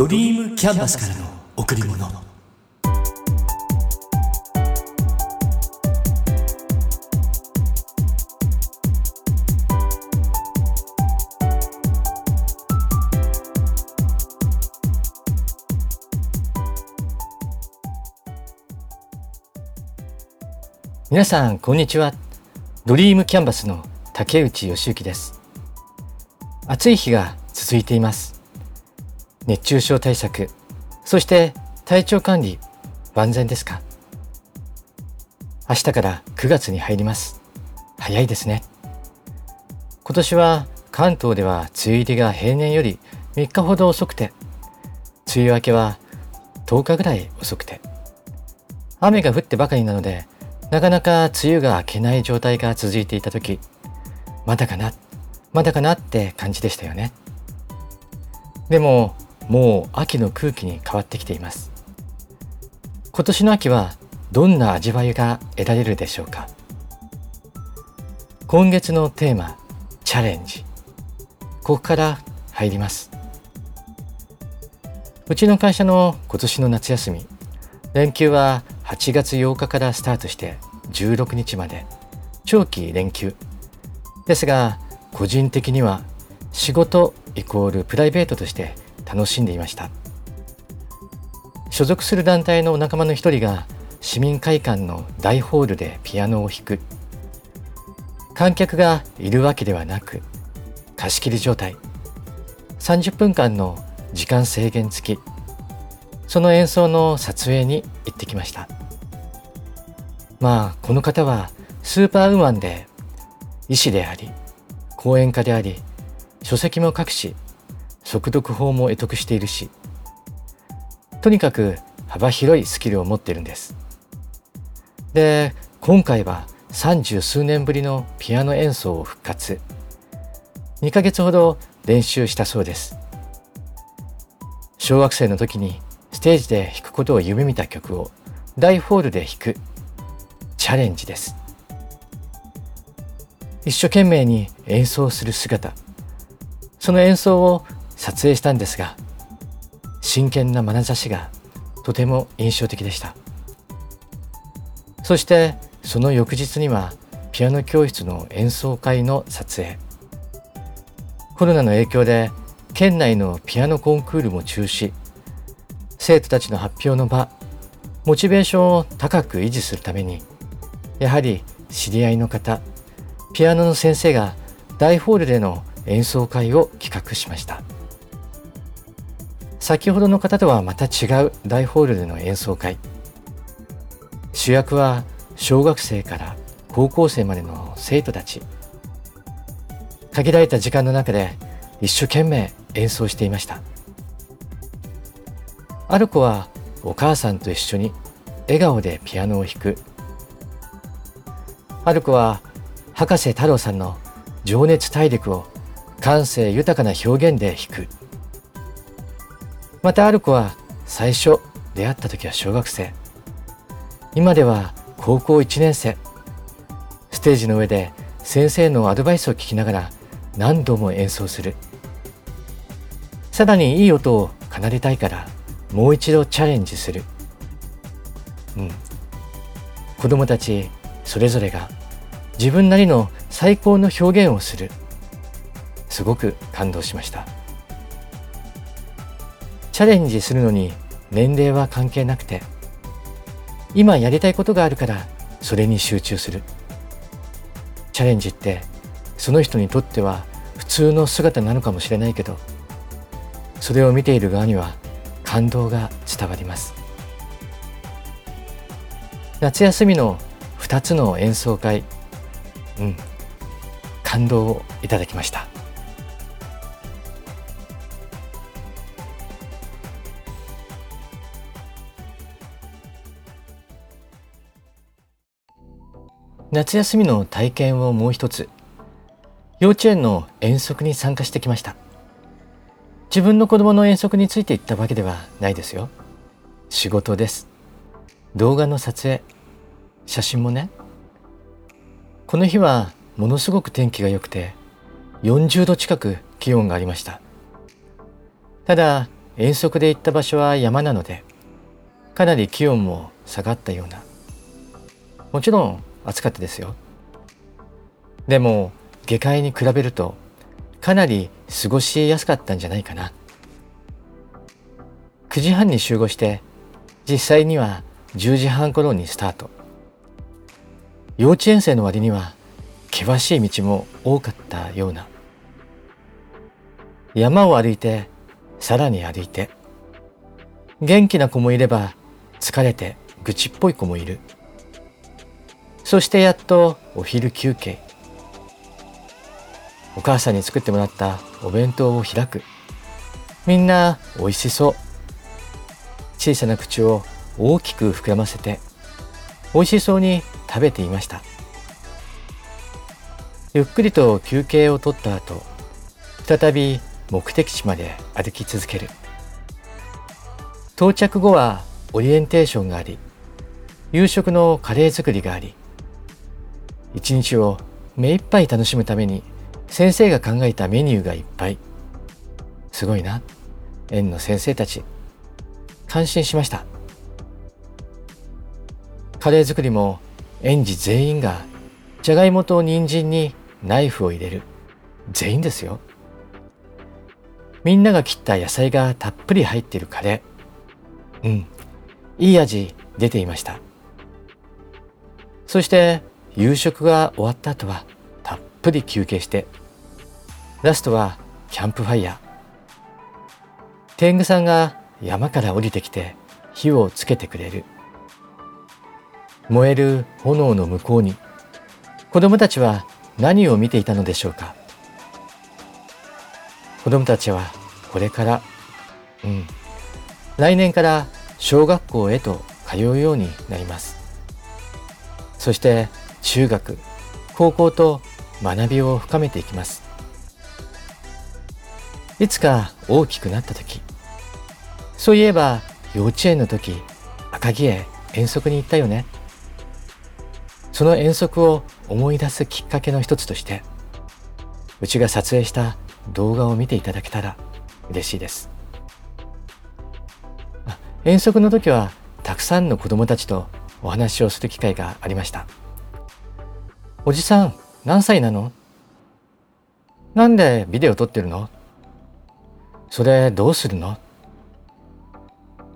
ドリームキャンバスからの贈り物。皆さんこんにちは。ドリームキャンバスの竹内義之です。暑い日が続いています。熱中症対策。そして体調管理万全ですか？明日から9月に入ります。早いですね。今年は関東では梅雨入りが平年より3日ほど遅くて梅雨明けは10日ぐらい遅くて雨が降ってばかりなのでなかなか梅雨が明けない状態が続いていた時まだかなまだかなって感じでしたよね。でももう秋の空気に変わってきています。今年の秋はどんな味わいが得られるでしょうか？今月のテーマチャレンジ。ここから入ります。うちの会社の今年の夏休み連休は8月8日からスタートして16日まで。長期連休。ですが個人的には仕事イコールプライベートとして楽しんでいました。所属する団体の仲間の一人が市民会館の大ホールでピアノを弾く。観客がいるわけではなく貸し切り状態。30分間の時間制限付き。その演奏の撮影に行ってきました。まあこの方はスーパーウーマンで医師であり講演家であり書籍も書くし速読法も得得しているしとにかく幅広いスキルを持っているんです。で今回は三十数年ぶりのピアノ演奏を復活。2ヶ月ほど練習したそうです。小学生の時にステージで弾くことを夢見た曲を大ホールで弾くチャレンジです。一生懸命に演奏する姿。その演奏を撮影したんですが真剣な眼差しがとても印象的でした。そしてその翌日にはピアノ教室の演奏会の撮影。コロナの影響で県内のピアノコンクールも中止。生徒たちの発表の場モチベーションを高く維持するためにやはり知り合いの方ピアノの先生が大ホールでの演奏会を企画しました。先ほどの方とはまた違う大ホールでの演奏会。主役は小学生から高校生までの生徒たち。限られた時間の中で一生懸命演奏していました。ある子はお母さんと一緒に笑顔でピアノを弾く。ある子は博士太郎さんの情熱大陸を感性豊かな表現で弾く。またある子は最初出会った時は小学生今では高校1年生ステージの上で先生のアドバイスを聞きながら何度も演奏するさらにいい音を奏でたいからもう一度チャレンジする。うん。子供たちそれぞれが自分なりの最高の表現をする。すごく感動しました。チャレンジするのに年齢は関係なくて、今やりたいことがあるからそれに集中する。チャレンジってその人にとっては普通の姿なのかもしれないけど、それを見ている側には感動が伝わります夏休みの2つの演奏会うん感動をいただきました夏休みの体験をもう一つ幼稚園の遠足に参加してきました自分の子供の遠足について行ったわけではないですよ。仕事です。動画の撮影、写真もね。この日はものすごく天気が良くて、40度近く気温がありました。ただ、遠足で行った場所は山なのでかなり気温も下がったようなもちろん暑かったですよ。でも下界に比べるとかなり過ごしやすかったんじゃないかな。9時半に集合して実際には10時半頃にスタート。幼稚園生の割には険しい道も多かったような。山を歩いてさらに歩いて。元気な子もいれば疲れて愚痴っぽい子もいる。そしてやっとお昼休憩。お母さんに作ってもらったお弁当を開く。みんな美味しそう。小さな口を大きく膨らませて美味しそうに食べていました。ゆっくりと休憩をとった後再び目的地まで歩き続ける。到着後はオリエンテーションがあり夕食のカレー作りがあり一日を目いっぱい楽しむために先生が考えたメニューがいっぱい。すごいな。園の先生たち。感心しました。カレー作りも園児全員がじゃがいもと人参にナイフを入れる。全員ですよ。みんなが切った野菜がたっぷり入っているカレー。うん。いい味出ていました。そして夕食が終わった後はたっぷり休憩してラストはキャンプファイヤー。天狗さんが山から降りてきて火をつけてくれる。燃える炎の向こうに子供たちは何を見ていたのでしょうか。子供たちはこれから、うん、来年から小学校へと通うようになります。そして中学、高校と学びを深めていきます。いつか大きくなった時、そういえば幼稚園の時、赤城へ遠足に行ったよね。その遠足を思い出すきっかけの一つとして、うちが撮影した動画を見ていただけたら嬉しいです。遠足の時はたくさんの子供たちとお話をする機会がありました。おじさん、何歳なの？なんでビデオ撮ってるの？それどうするの？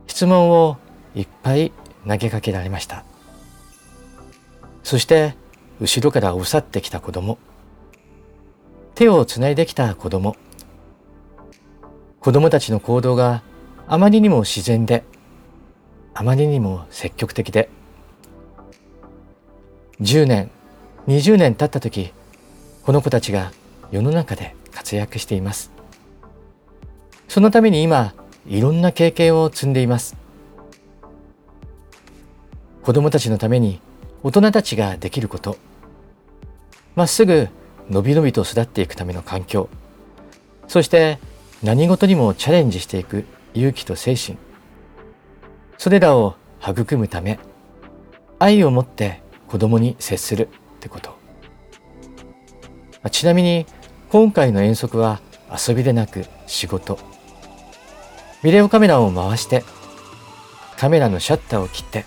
質問をいっぱい投げかけられました。そして後ろからおさってきた子供。手をつないできた子供。子供たちの行動があまりにも自然であまりにも積極的で。10年20年経った時この子たちが世の中で活躍しています。そのために今いろんな経験を積んでいます。子供たちのために大人たちができること。まっすぐのびのびと育っていくための環境。そして何事にもチャレンジしていく勇気と精神。それらを育むため愛を持って子供に接する。ってこと。ちなみに今回の遠足は遊びでなく仕事。ビデオカメラを回してカメラのシャッターを切って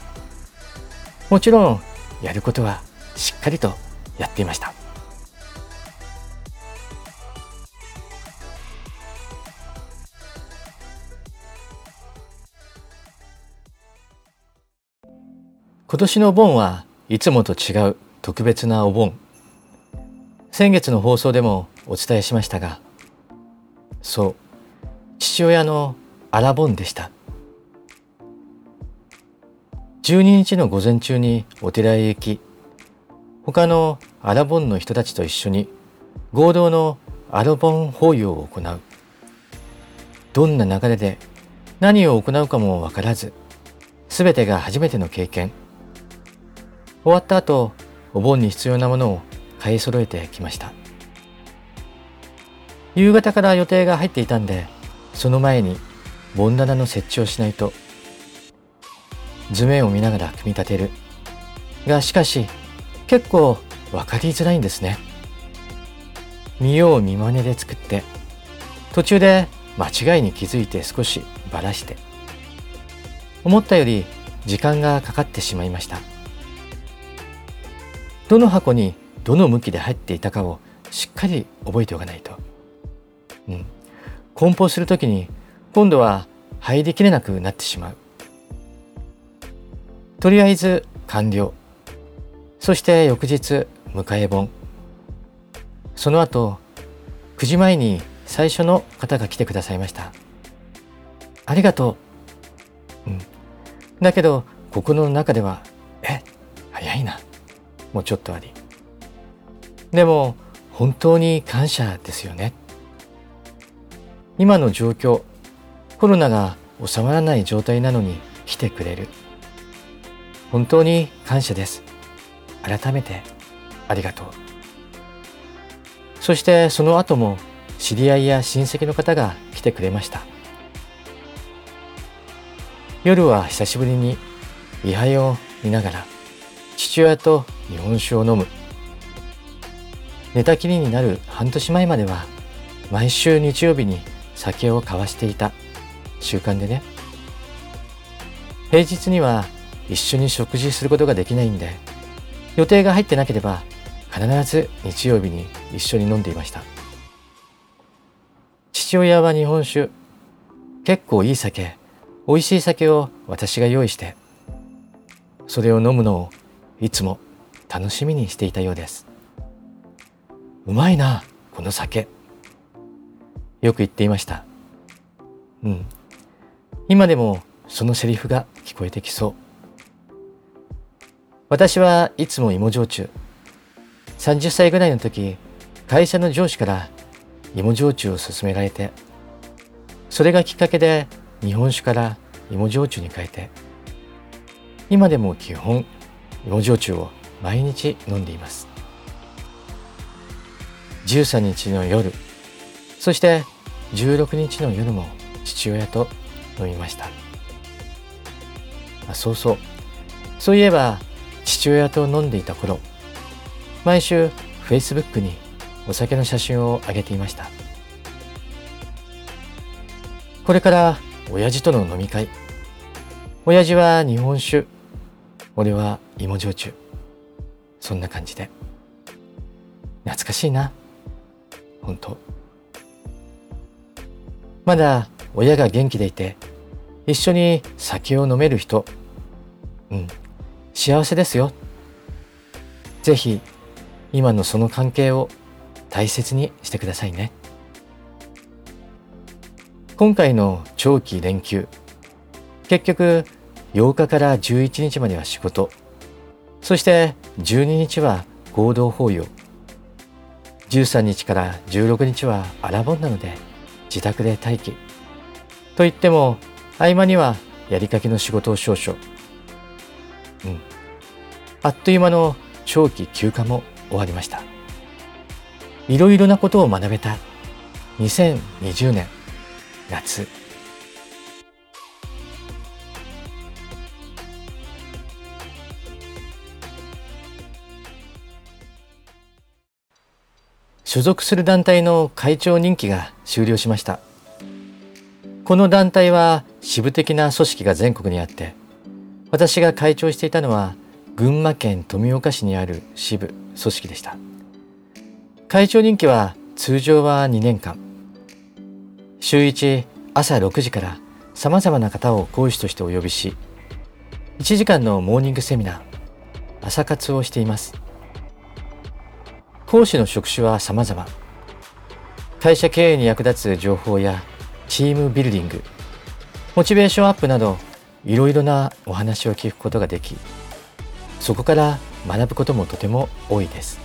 もちろんやることはしっかりとやっていました。今年のお盆はいつもと違う。特別なお盆。先月の放送でもお伝えしましたがそう父親のアラボンでした。12日の午前中にお寺へ行き他のアラボンの人たちと一緒に合同のアラボン法要を行う。どんな流れで何を行うかもわからず全てが初めての経験。終わった後お盆に必要なものを買い揃えてきました。夕方から予定が入っていたんでその前に盆棚の設置をしないと図面を見ながら組み立てる。がしかし結構分かりづらいんですね。見よう見まねで作って途中で間違いに気づいて少しばらして。思ったより時間がかかってしまいました。どの箱にどの向きで入っていたかをしっかり覚えておかないと、うん、梱包する時に今度は入りきれなくなってしまう。とりあえず完了。そして翌日迎え本。その後9時前に最初の方が来てくださいました。ありがとう、うん、だけど心の中ではえ早いな。もうちょっとあり。でも本当に感謝ですよね。今の状況コロナが収まらない状態なのに来てくれる。本当に感謝です。改めてありがとう。そしてその後も知り合いや親戚の方が来てくれました。夜は久しぶりに位牌を見ながら父親と日本酒を飲む。寝たきりになる半年前までは毎週日曜日に酒を交わしていた習慣でね。平日には一緒に食事することができないんで予定が入ってなければ必ず日曜日に一緒に飲んでいました。父親は日本酒。結構いい酒。美味しい酒を私が用意して。それを飲むのをいつも楽しみにしていたようです。うまいなこの酒。よく言っていました。うん。今でもそのセリフが聞こえてきそう。私はいつも芋焼酎。30歳ぐらいの時会社の上司から芋焼酎を勧められてそれがきっかけで日本酒から芋焼酎に変えて。今でも基本芋焼酎を毎日飲んでいます。13日の夜そして16日の夜も父親と飲みました。あそうそう。そういえば父親と飲んでいた頃毎週 Facebook にお酒の写真を上げていました。これから親父との飲み会。親父は日本酒俺は芋焼酎。そんな感じで。懐かしいな。本当。まだ親が元気でいて一緒に酒を飲める人。うん。幸せですよ。ぜひ今のその関係を大切にしてくださいね。今回の長期連休結局8日から11日までは仕事。そして12日は合同法要。13日から16日はアラボンなので自宅で待機。と言っても合間にはやりかけの仕事を少々。うん。あっという間の長期休暇も終わりました。いろいろなことを学べた。2020年。夏。所属する団体の会長任期が終了しました。この団体は支部的な組織が全国にあって私が会長していたのは群馬県富岡市にある支部組織でした。会長任期は通常は2年間。週1朝6時から様々な方を講師としてお呼びし1時間のモーニングセミナー朝活をしています。講師の職種は様々。会社経営に役立つ情報やチームビルディングモチベーションアップなどいろいろなお話を聞くことができそこから学ぶこともとても多いです。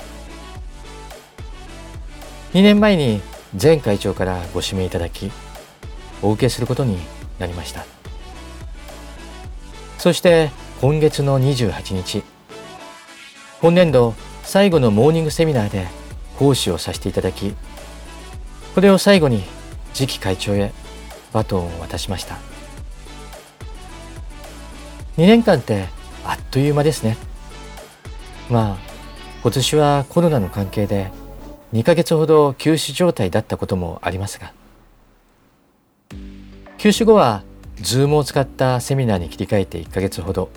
2年前に前会長からご指名いただきお受けすることになりました。そして今月の28日本年度最後のモーニングセミナーで講師をさせていただきこれを最後に次期会長へバトンを渡しました。2年間ってあっという間ですね。まあ今年はコロナの関係で2ヶ月ほど休止状態だったこともありますが休止後は Zoom を使ったセミナーに切り替えて1ヶ月ほど。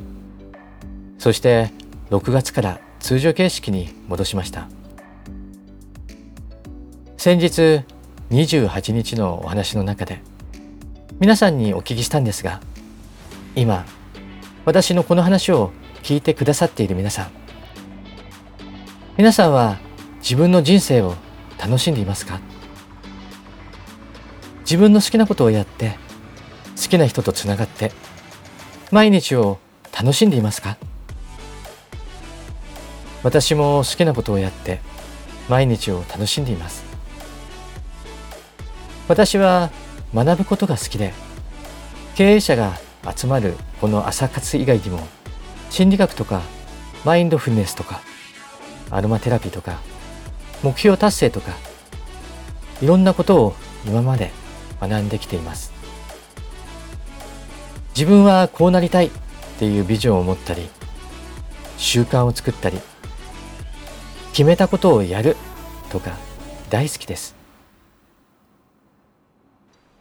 そして6月から通常形式に戻しました。先日28日のお話の中で皆さんにお聞きしたんですが今私のこの話を聞いてくださっている皆さん皆さんは自分の人生を楽しんでいますか？自分の好きなことをやって好きな人とつながって毎日を楽しんでいますか？私も好きなことをやって毎日を楽しんでいます。私は学ぶことが好きで経営者が集まるこの朝活以外にも心理学とかマインドフルネスとかアロマテラピーとか目標達成とかいろんなことを今まで学んできています。自分はこうなりたいっていうビジョンを持ったり習慣を作ったり決めたことをやるとか大好きです。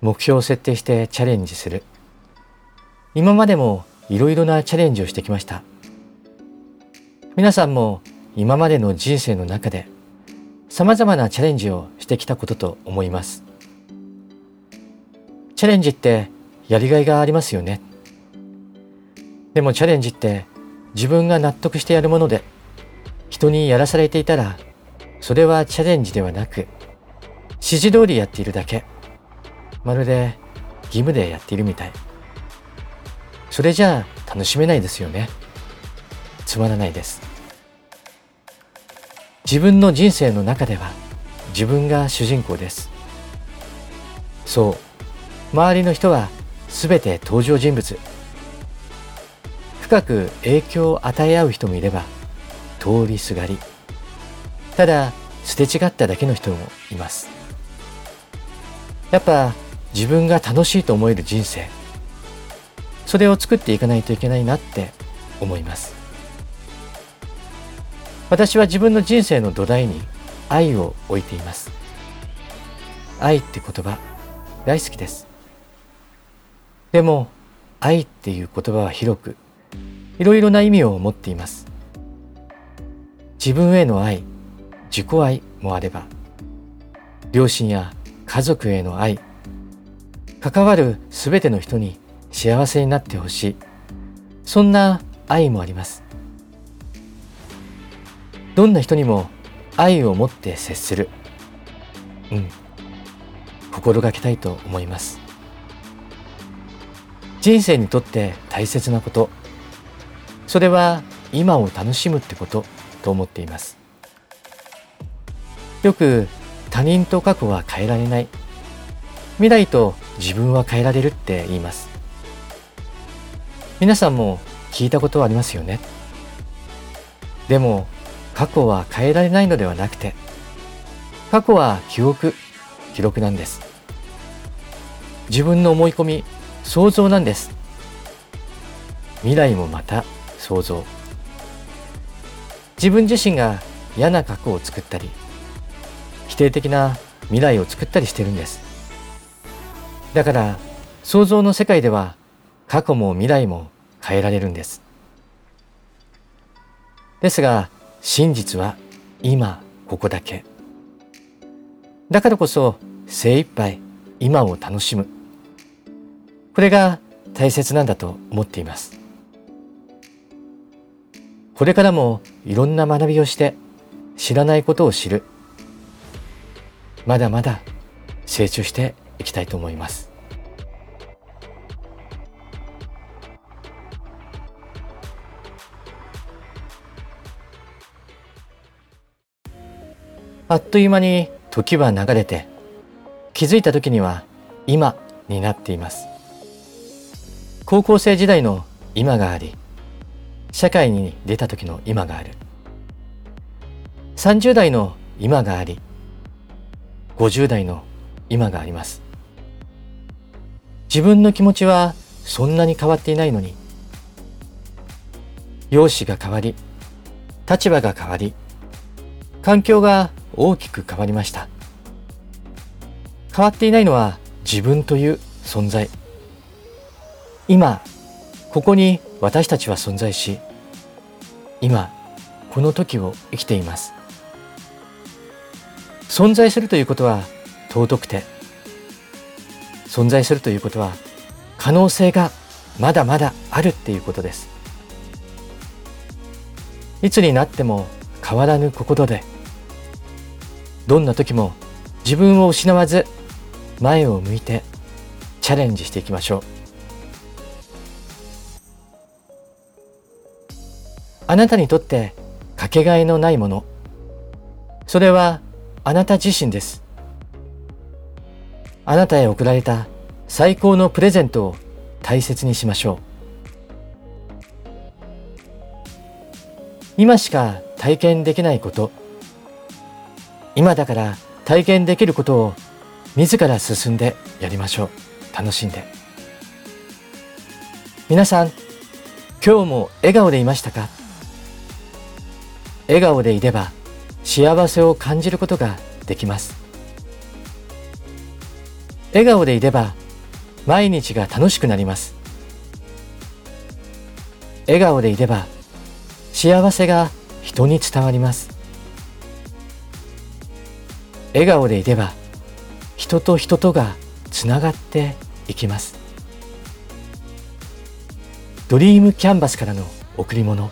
目標を設定してチャレンジする。今までもいろいろなチャレンジをしてきました。皆さんも今までの人生の中で様々なチャレンジをしてきたことと思います。チャレンジってやりがいがありますよね。でもチャレンジって自分が納得してやるもので人にやらされていたらそれはチャレンジではなく指示通りやっているだけ。まるで義務でやっているみたい。それじゃあ楽しめないですよね。つまらないです。自分の人生の中では自分が主人公です。そう。周りの人は全て登場人物。深く影響を与え合う人もいれば通りすがり。ただすれ違っただけの人もいます。やっぱ自分が楽しいと思える人生。それを作っていかないといけないなって思います。私は自分の人生の土台に愛を置いています。愛って言葉大好きです。でも愛っていう言葉は広くいろいろな意味を持っています。自分への愛自己愛もあれば両親や家族への愛関わるすべての人に幸せになってほしい。そんな愛もあります。どんな人にも愛を持って接する。うん。心がけたいと思います。人生にとって大切なこと。それは今を楽しむってこと。と思っています。よく他人と過去は変えられない。未来と自分は変えられるって言います。皆さんも聞いたことはありますよね。でも過去は変えられないのではなくて過去は記憶記録なんです。自分の思い込み想像なんです。未来もまた想像。自分自身が嫌な過去を作ったり否定的な未来を作ったりしてるんです。だから想像の世界では過去も未来も変えられるんです。ですが真実は今ここだけ。だからこそ精一杯今を楽しむ。これが大切なんだと思っています。これからもいろんな学びをして知らないことを知る。まだまだ成長していきたいと思います。あっという間に時は流れて気づいた時には今になっています。高校生時代の今があり社会に出た時の今がある。30代の今があり50代の今があります。自分の気持ちはそんなに変わっていないのに容姿が変わり立場が変わり環境が大きく変わりました。変わっていないのは自分という存在。今ここに私たちは存在し今この時を生きています。存在するということは尊くて存在するということは可能性がまだまだあるっていうことです。いつになっても変わらぬ心でどんな時も自分を失わず前を向いてチャレンジしていきましょう。あなたにとってかけがえのないもの。それはあなた自身です。あなたへ贈られた最高のプレゼントを大切にしましょう。今しか体験できないこと。今だから体験できることを自ら進んでやりましょう。楽しんで。皆さん今日も笑顔でいましたか？笑顔でいれば幸せを感じることができます。笑顔でいれば毎日が楽しくなります。笑顔でいれば幸せが人に伝わります。笑顔でいれば人と人とがつながっていきます。ドリームキャンバスからの贈り物。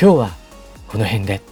今日はこの辺で。